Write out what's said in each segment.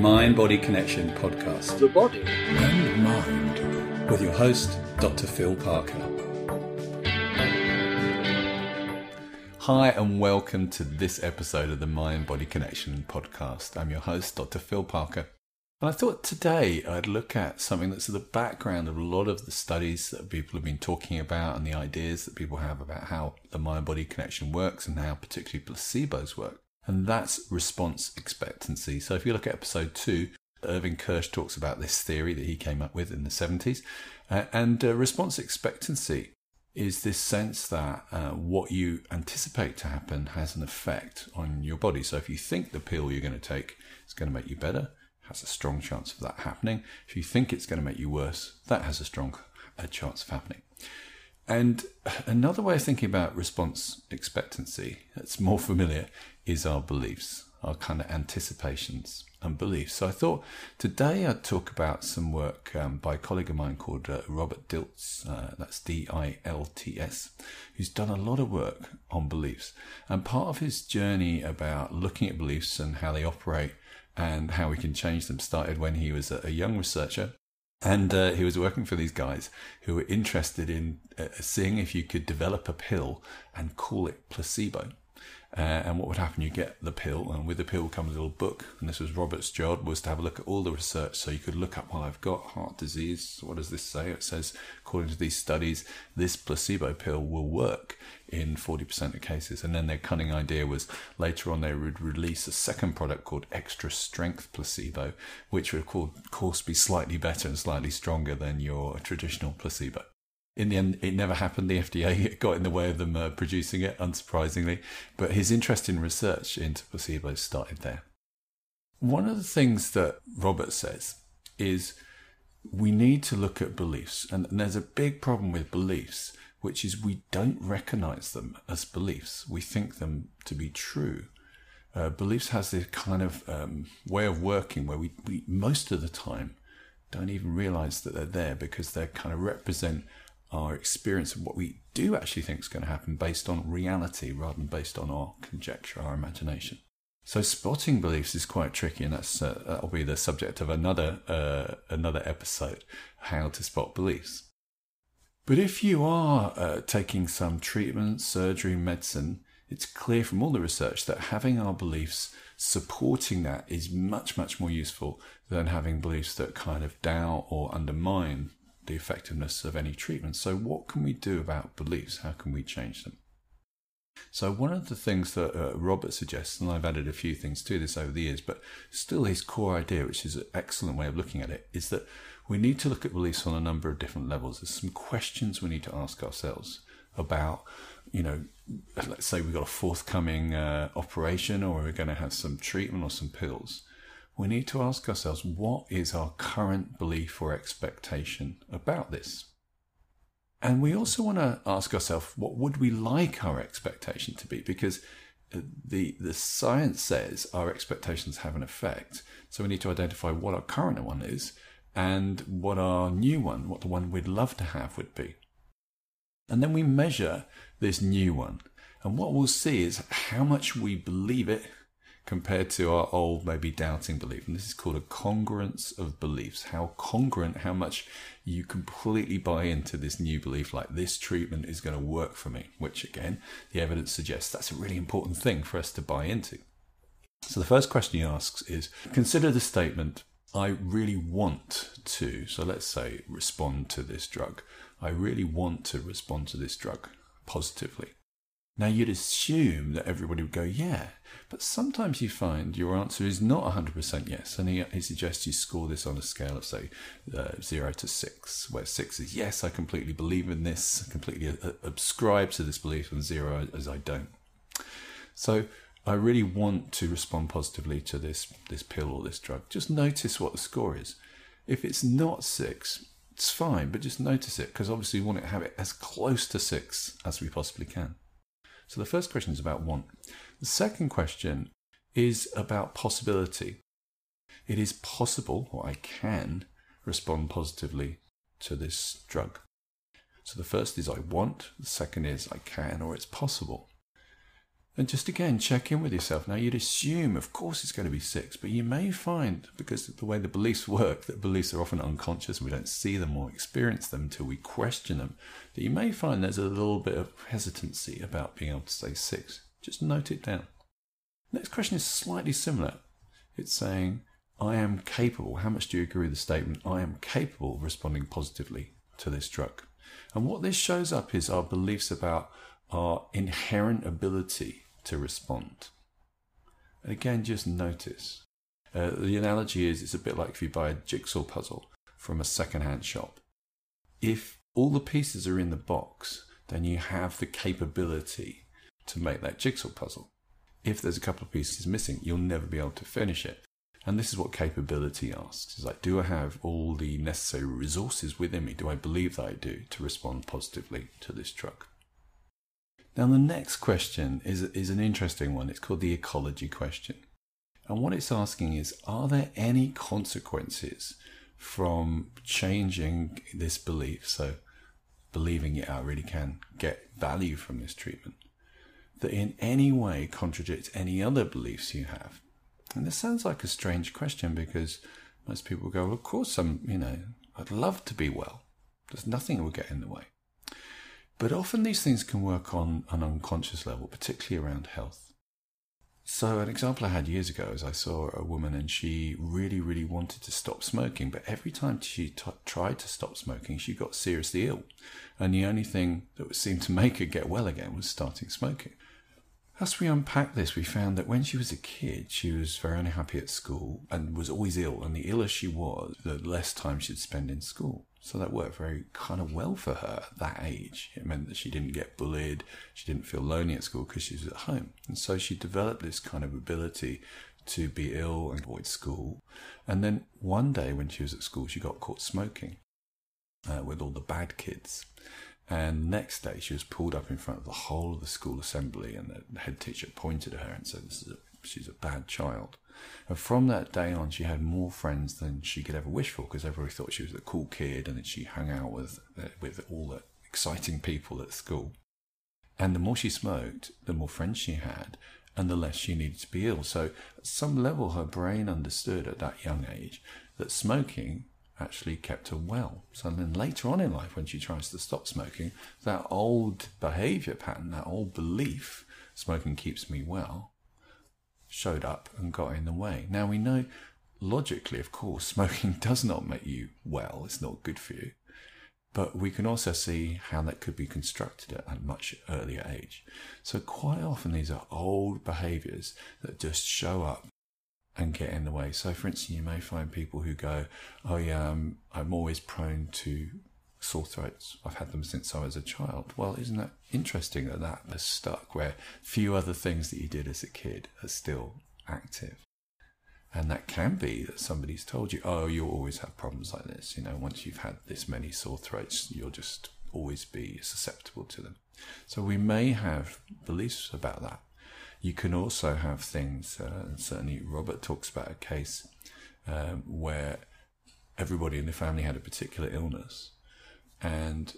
Mind Body Connection podcast. The body and mind. With your host, Dr. Phil Parker. Hi, and welcome to this episode of the Mind Body Connection podcast. I'm your host, Dr. Phil Parker. And I thought today I'd look at something that's at the background of a lot of the studies that people have been talking about and the ideas that people have about how the mind body connection works and how particularly placebos work and that's response expectancy. So if you look at episode two, Irving Kirsch talks about this theory that he came up with in the 70s. Uh, and uh, response expectancy is this sense that uh, what you anticipate to happen has an effect on your body. So if you think the pill you're going to take is going to make you better, has a strong chance of that happening. If you think it's going to make you worse, that has a strong uh, chance of happening. And another way of thinking about response expectancy that's more familiar is our beliefs, our kind of anticipations and beliefs. So I thought today I'd talk about some work um, by a colleague of mine called uh, Robert Dilts, uh, that's D I L T S, who's done a lot of work on beliefs. And part of his journey about looking at beliefs and how they operate and how we can change them started when he was a young researcher and uh, he was working for these guys who were interested in uh, seeing if you could develop a pill and call it placebo. Uh, and what would happen? You get the pill, and with the pill comes a little book. And this was Robert's job was to have a look at all the research, so you could look up. Well, I've got heart disease. What does this say? It says, according to these studies, this placebo pill will work in forty percent of cases. And then their cunning idea was later on they would release a second product called Extra Strength Placebo, which would, of course, be slightly better and slightly stronger than your traditional placebo in the end, it never happened. The FDA got in the way of them uh, producing it, unsurprisingly. But his interest in research into placebos started there. One of the things that Robert says is we need to look at beliefs. And there's a big problem with beliefs, which is we don't recognize them as beliefs. We think them to be true. Uh, beliefs has this kind of um, way of working where we, we most of the time don't even realize that they're there because they kind of represent our experience of what we do actually think is going to happen based on reality rather than based on our conjecture, our imagination. So spotting beliefs is quite tricky, and that's uh, that'll be the subject of another uh, another episode: how to spot beliefs. But if you are uh, taking some treatment, surgery, medicine, it's clear from all the research that having our beliefs supporting that is much much more useful than having beliefs that kind of doubt or undermine the effectiveness of any treatment. So, what can we do about beliefs? How can we change them? So, one of the things that uh, Robert suggests, and I've added a few things to this over the years, but still his core idea, which is an excellent way of looking at it, is that we need to look at beliefs on a number of different levels. There's some questions we need to ask ourselves about, you know, let's say we've got a forthcoming uh, operation or we're going to have some treatment or some pills we need to ask ourselves what is our current belief or expectation about this? And we also want to ask ourselves what would we like our expectation to be? Because uh, the, the science says our expectations have an effect. So we need to identify what our current one is and what our new one, what the one we'd love to have would be. And then we measure this new one. And what we'll see is how much we believe it compared to our old, maybe doubting belief. And this is called a congruence of beliefs. How congruent, how much you completely buy into this new belief, like this treatment is going to work for me, which again, the evidence suggests that's a really important thing for us to buy into. So the first question he asks is consider the statement, I really want to. So let's say respond to this drug. I really want to respond to this drug positively. Now, you'd assume that everybody would go, yeah, but sometimes you find your answer is not 100% yes. And he, he suggests you score this on a scale of, say, uh, 0 to 6, where 6 is yes, I completely believe in this, completely uh, ascribe to this belief, and 0 as I don't. So, I really want to respond positively to this, this pill or this drug. Just notice what the score is. If it's not 6, it's fine, but just notice it because obviously we want to have it as close to 6 as we possibly can. So the first question is about want. The second question is about possibility. It is possible, or I can, respond positively to this drug. So the first is I want, the second is I can, or it's possible. And just again, check in with yourself. Now, you'd assume, of course, it's going to be six, but you may find, because the way the beliefs work, that beliefs are often unconscious and we don't see them or experience them until we question them, that you may find there's a little bit of hesitancy about being able to say six. Just note it down. Next question is slightly similar. It's saying, I am capable. How much do you agree with the statement? I am capable of responding positively to this drug. And what this shows up is our beliefs about our inherent ability to respond. Again, just notice. Uh, the analogy is it's a bit like if you buy a jigsaw puzzle from a second-hand shop. If all the pieces are in the box, then you have the capability to make that jigsaw puzzle. If there's a couple of pieces missing, you'll never be able to finish it. And this is what capability asks. It's like, do I have all the necessary resources within me? Do I believe that I do to respond positively to this drug? Now, the next question is, is an interesting one. It's called the ecology question. And what it's asking is Are there any consequences from changing this belief? So, believing it, I really can get value from this treatment, that in any way contradicts any other beliefs you have. And this sounds like a strange question because most people go, well, Of course, I'm, you know, I'd love to be well. There's nothing that will get in the way. But often these things can work on an unconscious level, particularly around health. So, an example I had years ago is I saw a woman and she really, really wanted to stop smoking, but every time she t- tried to stop smoking, she got seriously ill. And the only thing that seemed to make her get well again was starting smoking. As we unpacked this, we found that when she was a kid, she was very unhappy at school and was always ill. And the iller she was, the less time she'd spend in school. So that worked very kind of well for her at that age. It meant that she didn't get bullied, she didn't feel lonely at school because she was at home. And so she developed this kind of ability to be ill and avoid school. And then one day when she was at school, she got caught smoking uh, with all the bad kids. And next day, she was pulled up in front of the whole of the school assembly, and the head teacher pointed at her and said, "This is a, she's a bad child." And from that day on, she had more friends than she could ever wish for because everybody thought she was a cool kid and that she hung out with, uh, with all the exciting people at school. And the more she smoked, the more friends she had, and the less she needed to be ill. So, at some level, her brain understood at that young age that smoking actually kept her well. So then later on in life, when she tries to stop smoking, that old behavior pattern, that old belief, smoking keeps me well, showed up and got in the way. Now we know logically, of course, smoking does not make you well, it's not good for you. But we can also see how that could be constructed at a much earlier age. So, quite often, these are old behaviors that just show up and get in the way. So, for instance, you may find people who go, Oh, yeah, I'm, I'm always prone to sore throats. I've had them since I was a child. Well, isn't that interesting that that has stuck where few other things that you did as a kid are still active? And that can be that somebody's told you, oh, you'll always have problems like this. You know, once you've had this many sore throats, you'll just always be susceptible to them. So we may have beliefs about that. You can also have things, uh, certainly Robert talks about a case um, where everybody in the family had a particular illness and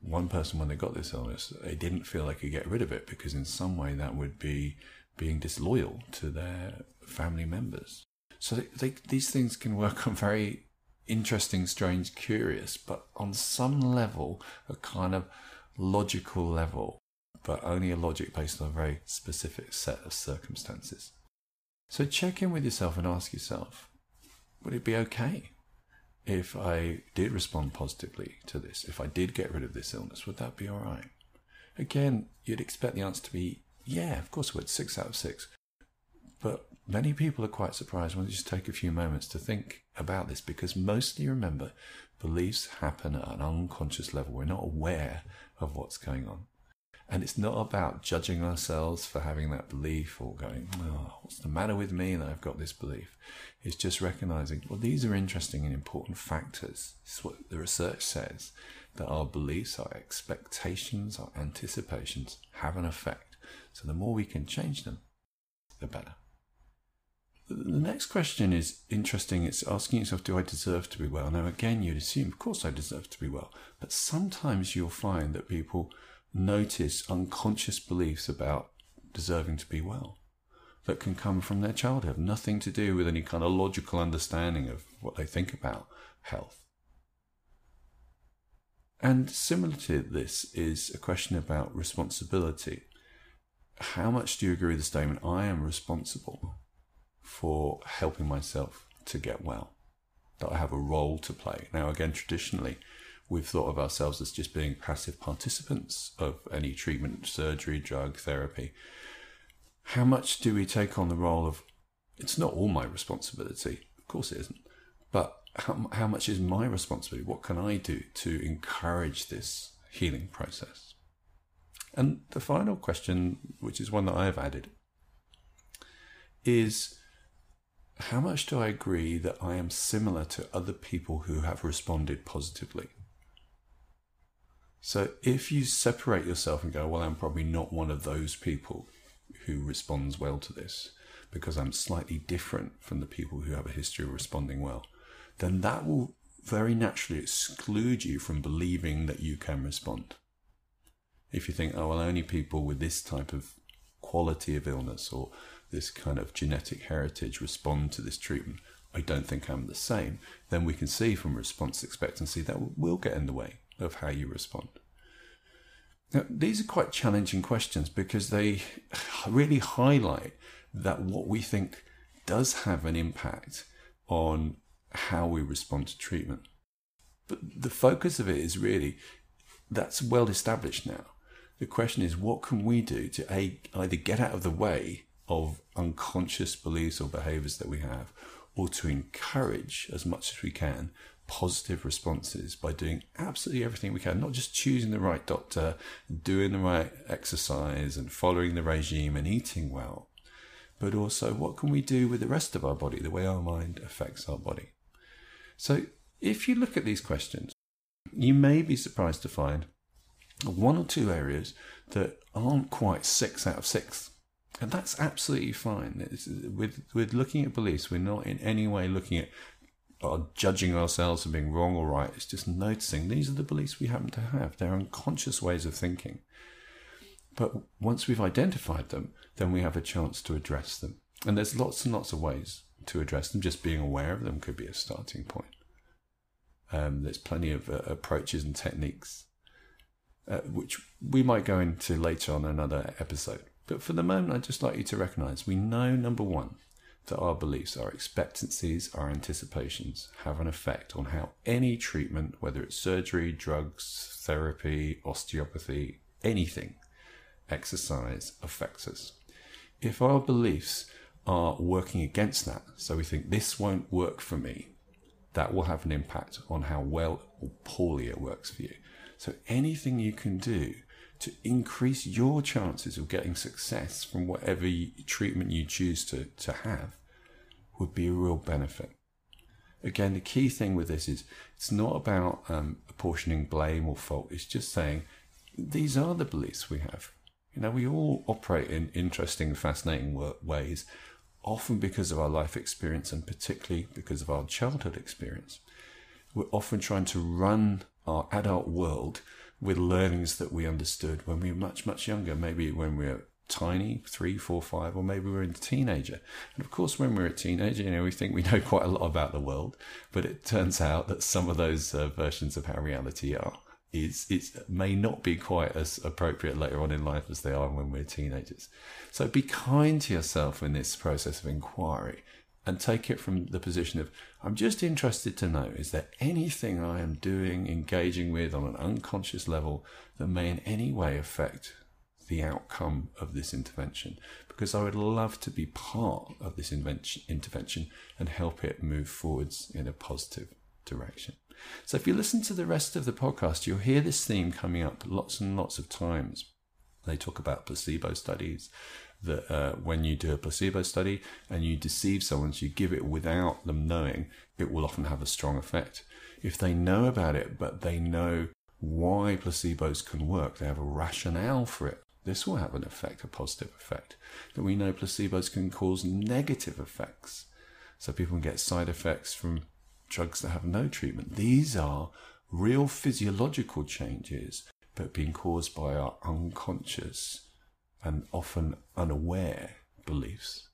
one person, when they got this illness, they didn't feel they could get rid of it because, in some way, that would be being disloyal to their family members. So they, they, these things can work on very interesting, strange, curious, but on some level, a kind of logical level, but only a logic based on a very specific set of circumstances. So check in with yourself and ask yourself would it be okay if I did respond positively to this, if I did get rid of this illness, would that be all right? Again, you'd expect the answer to be, yeah, of course it would, six out of six. But many people are quite surprised when they just take a few moments to think about this because mostly remember, beliefs happen at an unconscious level. We're not aware of what's going on. And it's not about judging ourselves for having that belief or going, oh, what's the matter with me that I've got this belief? It's just recognizing, well, these are interesting and important factors. Is what the research says that our beliefs, our expectations, our anticipations have an effect. So the more we can change them, the better. The next question is interesting. It's asking yourself, do I deserve to be well? Now, again, you'd assume, of course, I deserve to be well. But sometimes you'll find that people notice unconscious beliefs about deserving to be well that can come from their childhood, nothing to do with any kind of logical understanding of what they think about health. And similar to this is a question about responsibility. How much do you agree with the statement, I am responsible for helping myself to get well? That I have a role to play. Now, again, traditionally, we've thought of ourselves as just being passive participants of any treatment, surgery, drug, therapy. How much do we take on the role of, it's not all my responsibility, of course it isn't, but how, how much is my responsibility? What can I do to encourage this healing process? And the final question, which is one that I have added, is how much do I agree that I am similar to other people who have responded positively? So if you separate yourself and go, well, I'm probably not one of those people who responds well to this because I'm slightly different from the people who have a history of responding well, then that will very naturally exclude you from believing that you can respond. If you think, oh, well, only people with this type of quality of illness or this kind of genetic heritage respond to this treatment, I don't think I'm the same, then we can see from response expectancy that will get in the way of how you respond. Now, these are quite challenging questions because they really highlight that what we think does have an impact on how we respond to treatment. But the focus of it is really that's well established now. The question is, what can we do to a, either get out of the way of unconscious beliefs or behaviors that we have, or to encourage as much as we can positive responses by doing absolutely everything we can, not just choosing the right doctor, doing the right exercise and following the regime and eating well, but also what can we do with the rest of our body, the way our mind affects our body. So, if you look at these questions, you may be surprised to find one or two areas that aren't quite six out of six. And that's absolutely fine. With, with looking at beliefs, we're not in any way looking at or judging ourselves for being wrong or right. It's just noticing these are the beliefs we happen to have. They're unconscious ways of thinking. But once we've identified them, then we have a chance to address them. And there's lots and lots of ways to address them. Just being aware of them could be a starting point. Um, there's plenty of uh, approaches and techniques, uh, which we might go into later on another episode. But for the moment, I'd just like you to recognize we know number one, that our beliefs, our expectancies, our anticipations have an effect on how any treatment, whether it's surgery, drugs, therapy, osteopathy, anything, exercise affects us. If our beliefs are working against that. So we think this won't work for me. That will have an impact on how well or poorly it works for you. So anything you can do to increase your chances of getting success from whatever treatment you choose to, to have would be a real benefit. Again, the key thing with this is it's not about um, apportioning blame or fault. It's just saying these are the beliefs we have. You know, we all operate in interesting, fascinating ways often because of our life experience and particularly because of our childhood experience. We're often trying to run our adult world with learnings that we understood when we were much, much younger, maybe when we were tiny, three, four, five, or maybe we're a teenager. And of course, when we're a teenager, you know, we think we know quite a lot about the world, but it turns out that some of those uh, versions of how reality are is it may not be quite as appropriate later on in life as they are when we're teenagers. So be kind to yourself in this process of inquiry and take it from the position of I'm just interested to know is there anything I am doing, engaging with on an unconscious level that may in any way affect the outcome of this intervention? Because I would love to be part of this intervention and help it move forwards in a positive direction. So if you listen to the rest of the podcast, you'll hear this theme coming up lots and lots of times. They talk about placebo studies, that uh, when you do a placebo study and you deceive someone, so you give it without them knowing, it will often have a strong effect. If they know about it, but they know why placebos can work, they have a rationale for it, this will have an effect, a positive effect. That we know placebos can cause negative effects. So people can get side effects from drugs that have no treatment. These are real physiological changes, but being caused by our unconscious and often unaware beliefs.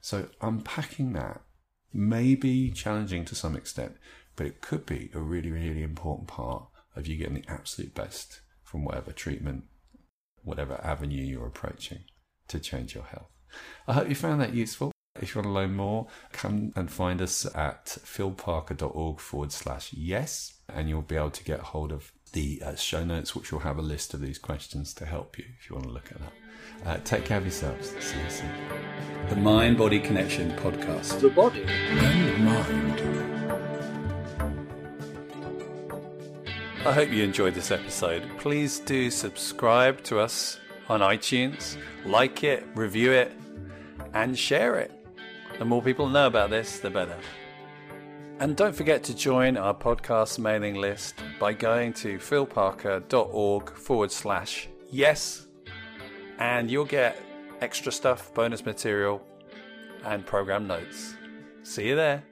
So, unpacking that may be challenging to some extent, but it could be a really, really important part of you getting the absolute best from whatever treatment, whatever avenue you're approaching to change your health. I hope you found that useful. If you want to learn more, come and find us at philparker.org forward slash yes, and you'll be able to get hold of the uh, show notes, which will have a list of these questions to help you if you want to look at that. Uh, take care of yourselves. See you soon. The Mind Body Connection podcast. The body and mind. I hope you enjoyed this episode. Please do subscribe to us on iTunes, like it, review it, and share it. The more people know about this, the better. And don't forget to join our podcast mailing list by going to philparker.org forward slash yes, and you'll get extra stuff, bonus material, and program notes. See you there.